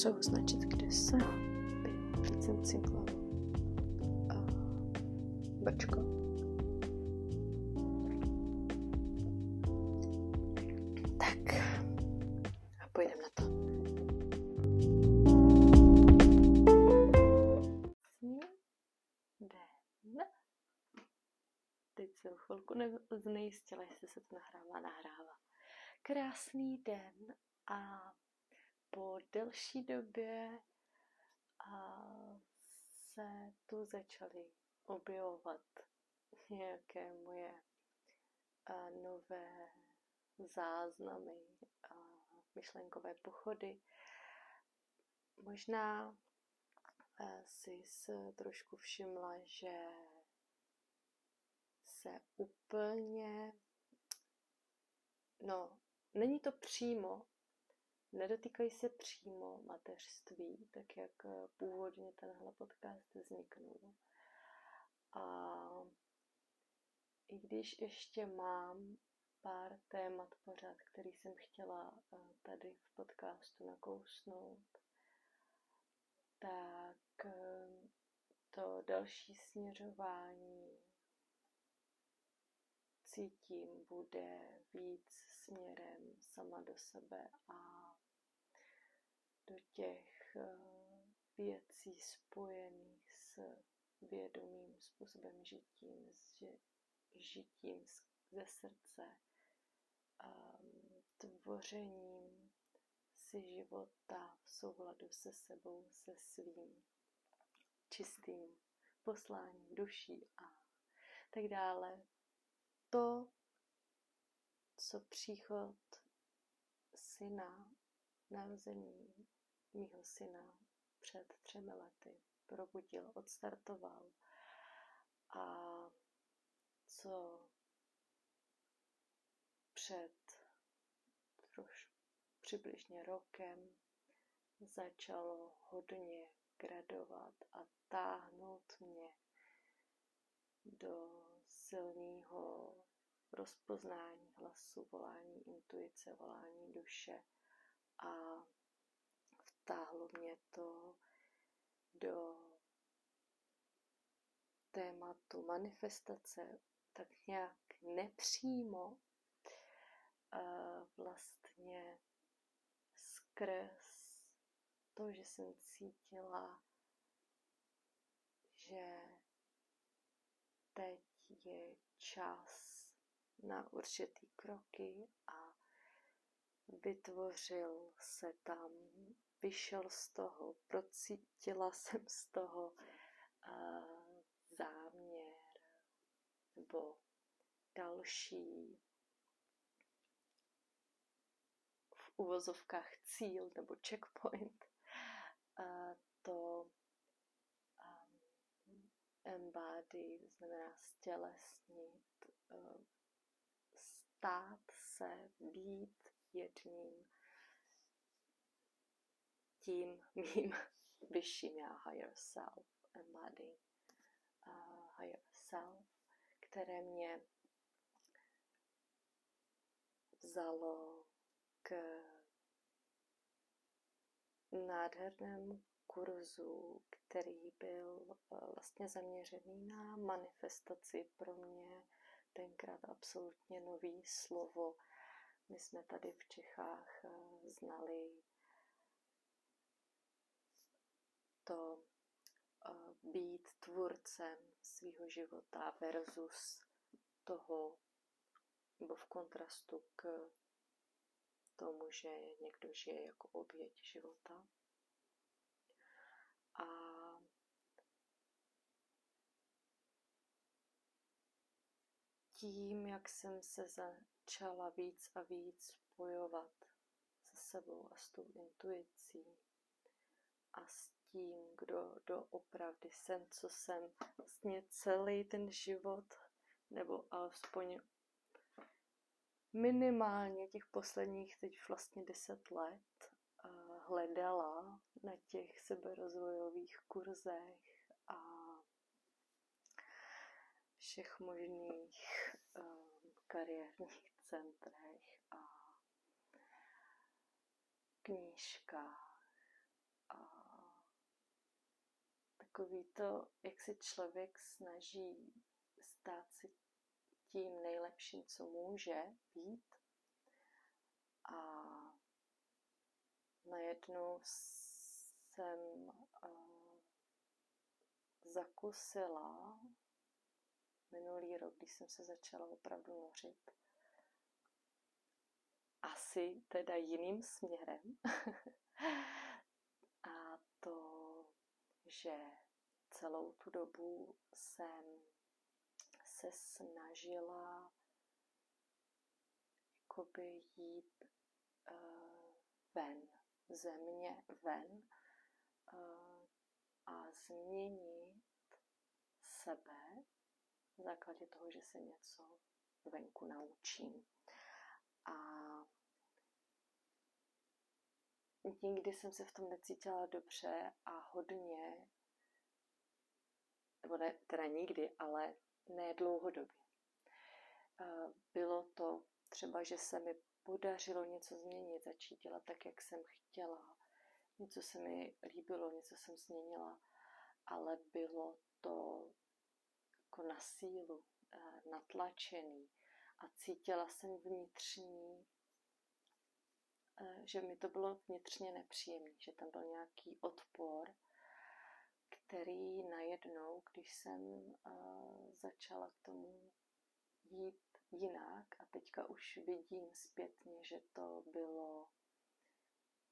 zkusil označit, kde se Teď jsem cinkla Bačko. Tak. A na to. Den. Teď jsem chvilku znejistila, jestli se to nahrává, nahrává. Krásný den a po delší době a se tu začaly objevovat nějaké moje a, nové záznamy a myšlenkové pochody. Možná si trošku všimla, že se úplně, no, není to přímo, nedotýkají se přímo mateřství, tak jak původně tenhle podcast vzniknul. A i když ještě mám pár témat pořád, který jsem chtěla tady v podcastu nakousnout, tak to další směřování cítím bude víc směrem sama do sebe a do těch věcí spojených s vědomým způsobem žitím, s žitím ze srdce, tvořením si života v souladu se sebou, se svým čistým posláním duší a tak dále. To, co příchod syna, narození mýho syna před třemi lety probudil, odstartoval. A co před troš, přibližně rokem začalo hodně gradovat a táhnout mě do silného rozpoznání hlasu, volání intuice, volání duše a vtáhlo mě to do tématu manifestace tak nějak nepřímo vlastně skrz to, že jsem cítila, že teď je čas na určitý kroky a vytvořil se tam, vyšel z toho, procítila jsem z toho uh, záměr nebo další v uvozovkách cíl nebo checkpoint, to um, embody, znamená stělesnit, uh, stát se, být jedním tím mým vyšším já, higher self, embody, uh, higher self, které mě vzalo k nádhernému kurzu, který byl vlastně zaměřený na manifestaci pro mě tenkrát absolutně nový slovo. My jsme tady v Čechách znali to být tvůrcem svého života versus toho, nebo v kontrastu k tomu, že někdo žije jako oběť života. A tím, jak jsem se začala víc a víc spojovat se sebou a s tou intuicí a s tím, kdo doopravdy jsem, co jsem. Vlastně celý ten život, nebo alespoň minimálně těch posledních teď vlastně deset let hledala na těch seberozvojových kurzech a všech možných um, kariérních centrech a knížkách a takový to, jak se člověk snaží stát si tím nejlepším, co může být. A najednou jsem uh, zakusila minulý rok, když jsem se začala opravdu nořit, asi teda jiným směrem. a to, že celou tu dobu jsem se snažila jakoby jít uh, ven, země ven uh, a změnit sebe na základě toho, že se něco venku naučím. A nikdy jsem se v tom necítila dobře a hodně, nebo ne, teda nikdy, ale ne dlouhodobě. Bylo to třeba, že se mi podařilo něco změnit, začít dělat tak, jak jsem chtěla. Něco se mi líbilo, něco jsem změnila, ale bylo to jako na sílu, eh, natlačený a cítila jsem vnitřní, eh, že mi to bylo vnitřně nepříjemné, že tam byl nějaký odpor, který najednou, když jsem eh, začala k tomu jít jinak a teďka už vidím zpětně, že to bylo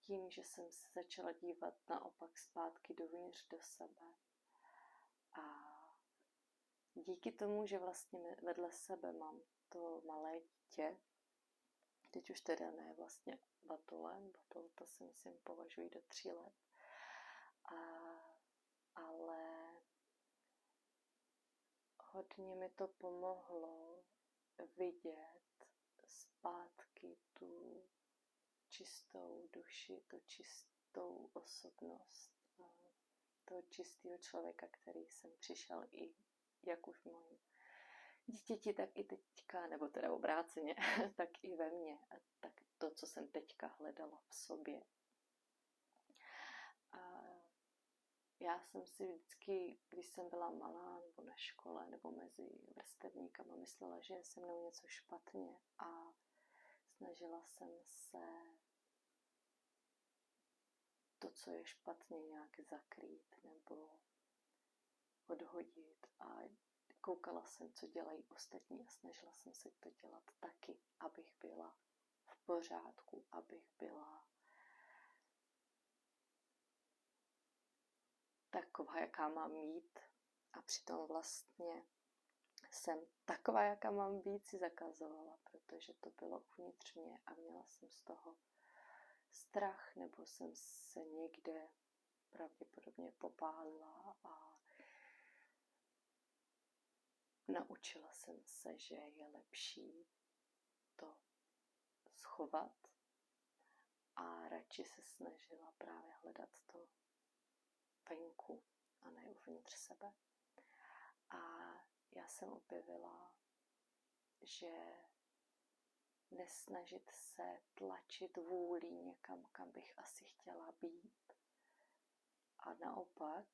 tím, že jsem se začala dívat naopak zpátky dovnitř do sebe a díky tomu, že vlastně vedle sebe mám to malé dítě, teď už teda ne vlastně batol to si myslím považuji do tří let, a, ale hodně mi to pomohlo vidět zpátky tu čistou duši, tu čistou osobnost, toho čistého člověka, který jsem přišel i jak už mojím dítěti, tak i teďka, nebo teda obráceně, tak i ve mně. Tak to, co jsem teďka hledala v sobě. A já jsem si vždycky, když jsem byla malá, nebo na škole, nebo mezi vrstevníkama, myslela, že je se mnou něco špatně a snažila jsem se to, co je špatně, nějak zakrýt nebo odhodit a koukala jsem, co dělají ostatní a snažila jsem se to dělat taky, abych byla v pořádku, abych byla taková, jaká mám mít a přitom vlastně jsem taková, jaká mám být, si zakazovala, protože to bylo uvnitř mě a měla jsem z toho strach, nebo jsem se někde pravděpodobně popálila a Naučila jsem se, že je lepší to schovat a radši se snažila právě hledat to venku a ne uvnitř sebe. A já jsem objevila, že nesnažit se tlačit vůli někam, kam bych asi chtěla být. A naopak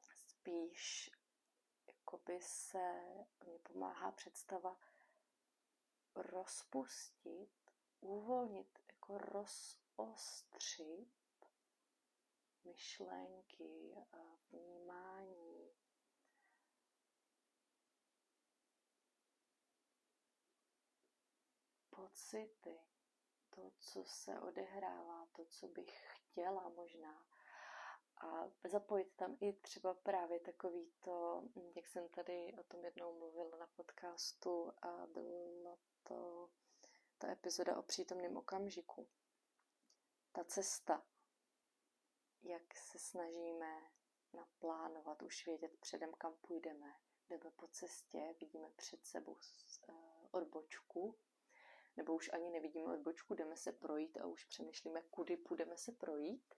spíš jakoby se mě pomáhá představa rozpustit, uvolnit, jako rozostřit myšlenky, vnímání, pocity, to, co se odehrává, to, co bych chtěla možná a zapojit tam i třeba právě takový to, jak jsem tady o tom jednou mluvila na podcastu a byla to ta epizoda o přítomném okamžiku. Ta cesta, jak se snažíme naplánovat, už vědět předem, kam půjdeme. Jdeme po cestě, vidíme před sebou eh, odbočku, nebo už ani nevidíme odbočku, jdeme se projít a už přemýšlíme, kudy půjdeme se projít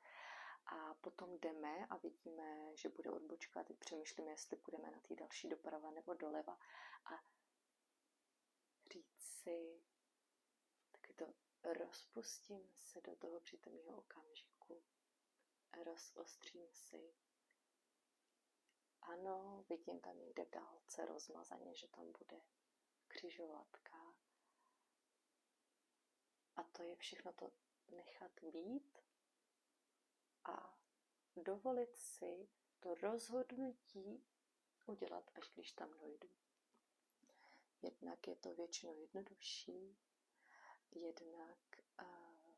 A potom jdeme a vidíme, že bude odbočka. Teď přemýšlíme, jestli půjdeme na té další doprava nebo doleva. A říct si, taky to rozpustím se do toho přítomného okamžiku. Rozostřím si. Ano, vidím tam někde v dálce rozmazaně, že tam bude křižovatka. A to je všechno to nechat být a dovolit si to rozhodnutí udělat, až když tam dojdu. Jednak je to většinou jednodušší, jednak uh,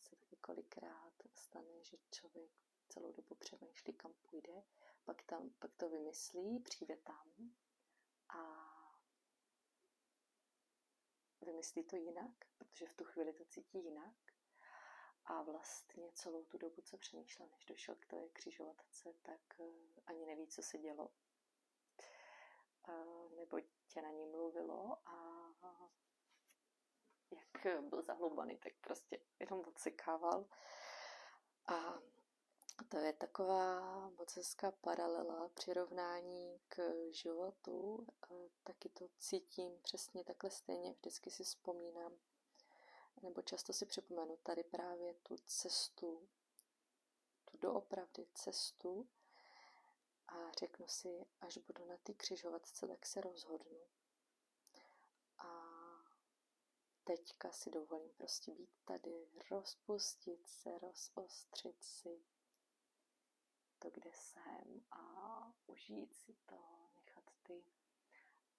se taky kolikrát stane, že člověk celou dobu přemýšlí, kam půjde, pak, tam, pak to vymyslí, přijde tam a vymyslí to jinak, protože v tu chvíli to cítí jinak. A vlastně celou tu dobu, co přemýšlel, než došel k té křižovatce, tak eh, ani neví, co se dělo. Nebo tě na ní mluvilo a jak byl zahlubaný, tak prostě jenom odsekával. A to je taková moc hezká paralela, přirovnání k životu. Taky to cítím přesně takhle stejně, vždycky si vzpomínám, nebo často si připomenu tady právě tu cestu, tu doopravdy cestu a řeknu si, až budu na ty křižovatce, tak se rozhodnu. A teďka si dovolím prostě být tady, rozpustit se, rozostřit si, to, kde jsem a užít si to, nechat ty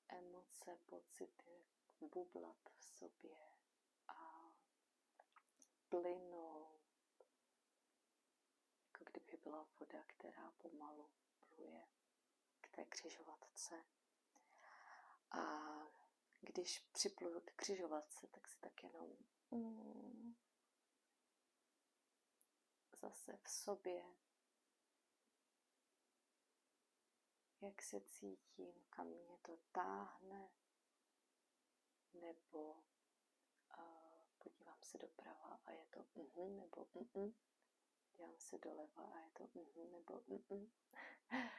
emoce, pocity bublat v sobě plynout, jako kdyby byla voda, která pomalu pluje k té křižovatce. A když připluju k křižovatce, tak si tak jenom mm, zase v sobě jak se cítím, kam mě to táhne, nebo se doprava a je to uh, nebo uh, dívám se doleva a je to uh, nebo uh.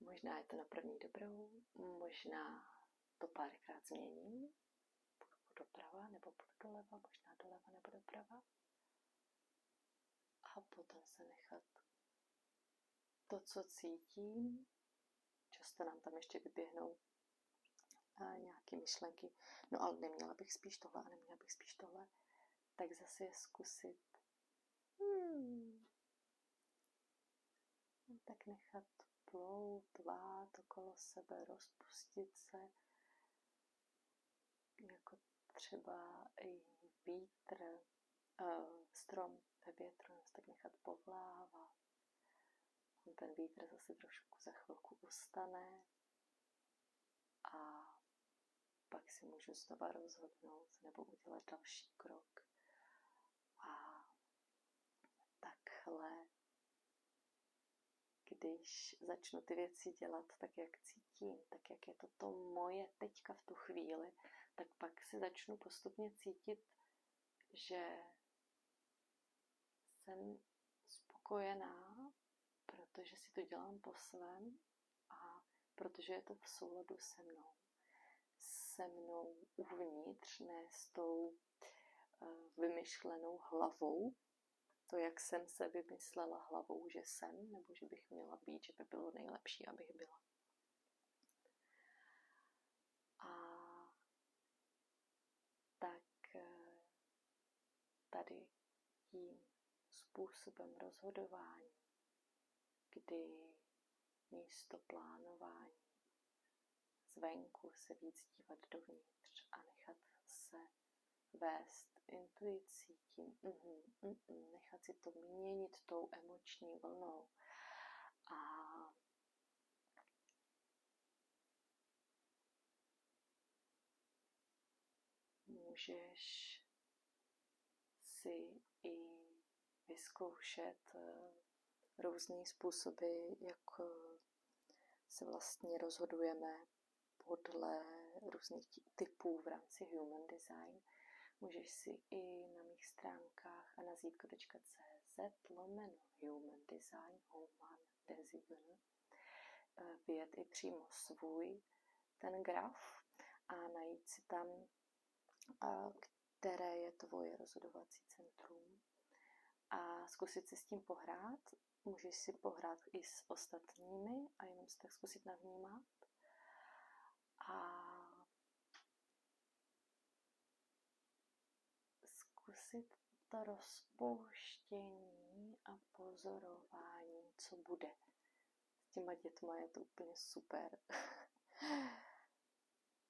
možná je to na první dobrou, možná to párkrát změním, budu doprava nebo budu doleva, možná doleva nebo doprava. A potom se nechat to, co cítím, často nám tam ještě vyběhnou nějaké myšlenky, no ale neměla bych spíš tohle a neměla bych spíš tohle, tak zase je zkusit. Hmm, tak nechat plout, vát okolo sebe, rozpustit se, jako třeba i vítr, uh, strom ve větru, tak nechat povlávat. Ten vítr zase trošku za chvilku ustane. A pak si můžu znova rozhodnout nebo udělat další krok. A takhle, když začnu ty věci dělat tak, jak cítím, tak, jak je to to moje teďka v tu chvíli, tak pak si začnu postupně cítit, že jsem spokojená protože si to dělám po svém a protože je to v souladu se mnou. Se mnou uvnitř, ne s tou eh, vymyšlenou hlavou, to, jak jsem se vymyslela hlavou, že jsem, nebo že bych měla být, že by bylo nejlepší, abych byla. A tak eh, tady tím způsobem rozhodování kdy místo plánování zvenku se víc dívat dovnitř a nechat se vést intuicí tím, mm-hmm, mm-mm, nechat si to měnit tou emoční vlnou. A můžeš si i vyzkoušet eh, různé způsoby, jak eh, se vlastně rozhodujeme podle různých typů v rámci Human Design. Můžeš si i na mých stránkách anazítko.cz lomeno human design, human design, eh, vyjet i přímo svůj ten graf a najít si tam, eh, které je tvoje rozhodovací centrum a zkusit si s tím pohrát. Můžeš si pohrát i s ostatními a jenom si tak zkusit navnímat. A zkusit to rozpouštění a pozorování, co bude. S těma dětma je to úplně super.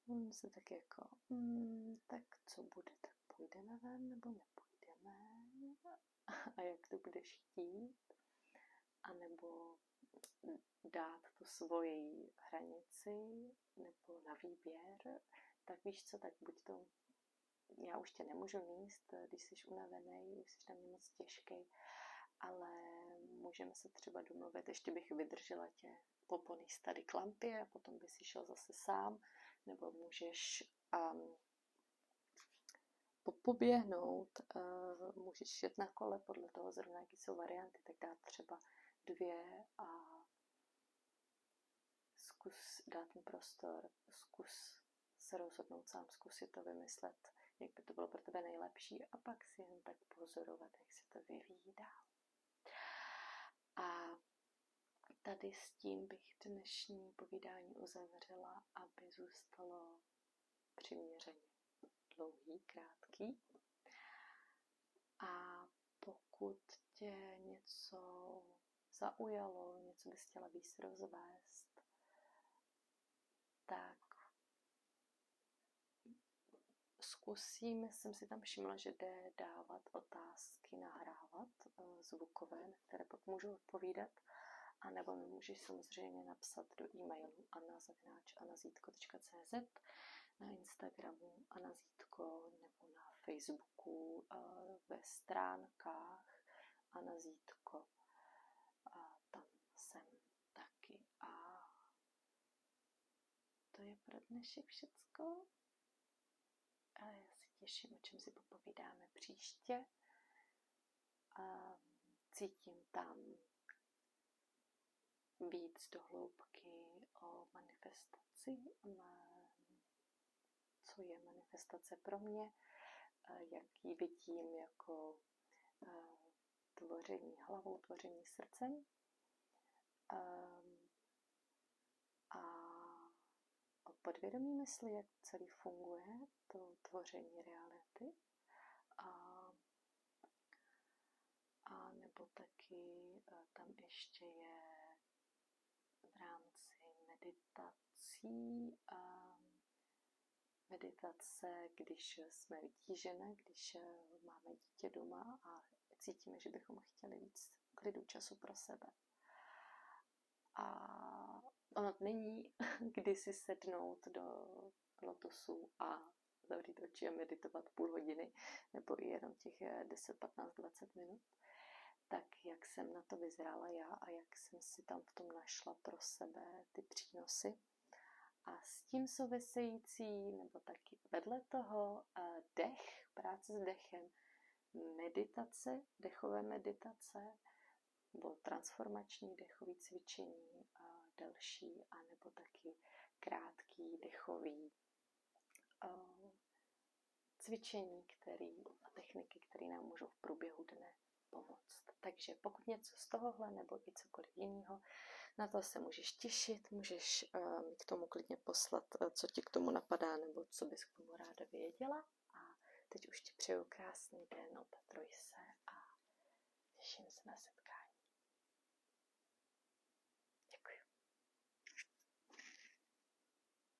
Hmm, se tak jako, mm, tak co bude, tak půjdeme ven nebo nepůjdeme? A jak to budeš chtít? A nebo dát tu svoji hranici nebo na výběr, tak víš co, tak buď to já už tě nemůžu míst, když jsi unavený, už jsi tam moc těžký, ale můžeme se třeba domluvit, ještě bych vydržela tě popony tady k lampě a potom by si šel zase sám, nebo můžeš um, poběhnout, uh, můžeš jet na kole, podle toho zrovna, jaký jsou varianty, tak dát třeba dvě a zkus dát mu prostor, zkus se rozhodnout sám, zkusit to vymyslet, jak by to bylo pro tebe nejlepší a pak si jen tak pozorovat, jak se to vyvíjí dál. A tady s tím bych dnešní povídání uzavřela, aby zůstalo přiměřeně dlouhý, krátký. A pokud tě něco zaujalo, něco bys chtěla víc rozvést, tak zkusím, jsem si tam všimla, že jde dávat otázky, nahrávat eh, zvukové, na které pak můžu odpovídat. A nebo mi můžeš samozřejmě napsat do e-mailu anna.anazítko.cz na Instagramu anazítko nebo na Facebooku eh, ve stránkách anazítko. A tam jsem taky. A to je pro dnešek všecko. A já se těším, o čem si popovídáme příště. A cítím tam víc do hloubky o manifestaci, co je manifestace pro mě, jak ji vidím jako tvoření hlavou, tvoření srdcem. A podvědomí mysli, jak celý funguje, to tvoření reality. A, a nebo taky tam ještě je v rámci meditací a meditace, když jsme vytížené, když máme dítě doma a cítíme, že bychom chtěli víc klidu času pro sebe. A ono není, kdy si sednout do lotosu a zavřít oči a meditovat půl hodiny nebo i jenom těch 10, 15, 20 minut, tak jak jsem na to vyzrála já a jak jsem si tam v tom našla pro sebe ty přínosy. A s tím související, nebo taky vedle toho, dech, práce s dechem, meditace, dechové meditace, nebo transformační dechový cvičení, delší, anebo taky krátký dechový uh, cvičení který, a techniky, které nám můžou v průběhu dne pomoct. Takže pokud něco z tohohle nebo i cokoliv jiného, na to se můžeš těšit, můžeš uh, mi k tomu klidně poslat, uh, co ti k tomu napadá nebo co bys k tomu ráda věděla. A teď už ti přeju krásný den, opatruj se a těším se na setkání.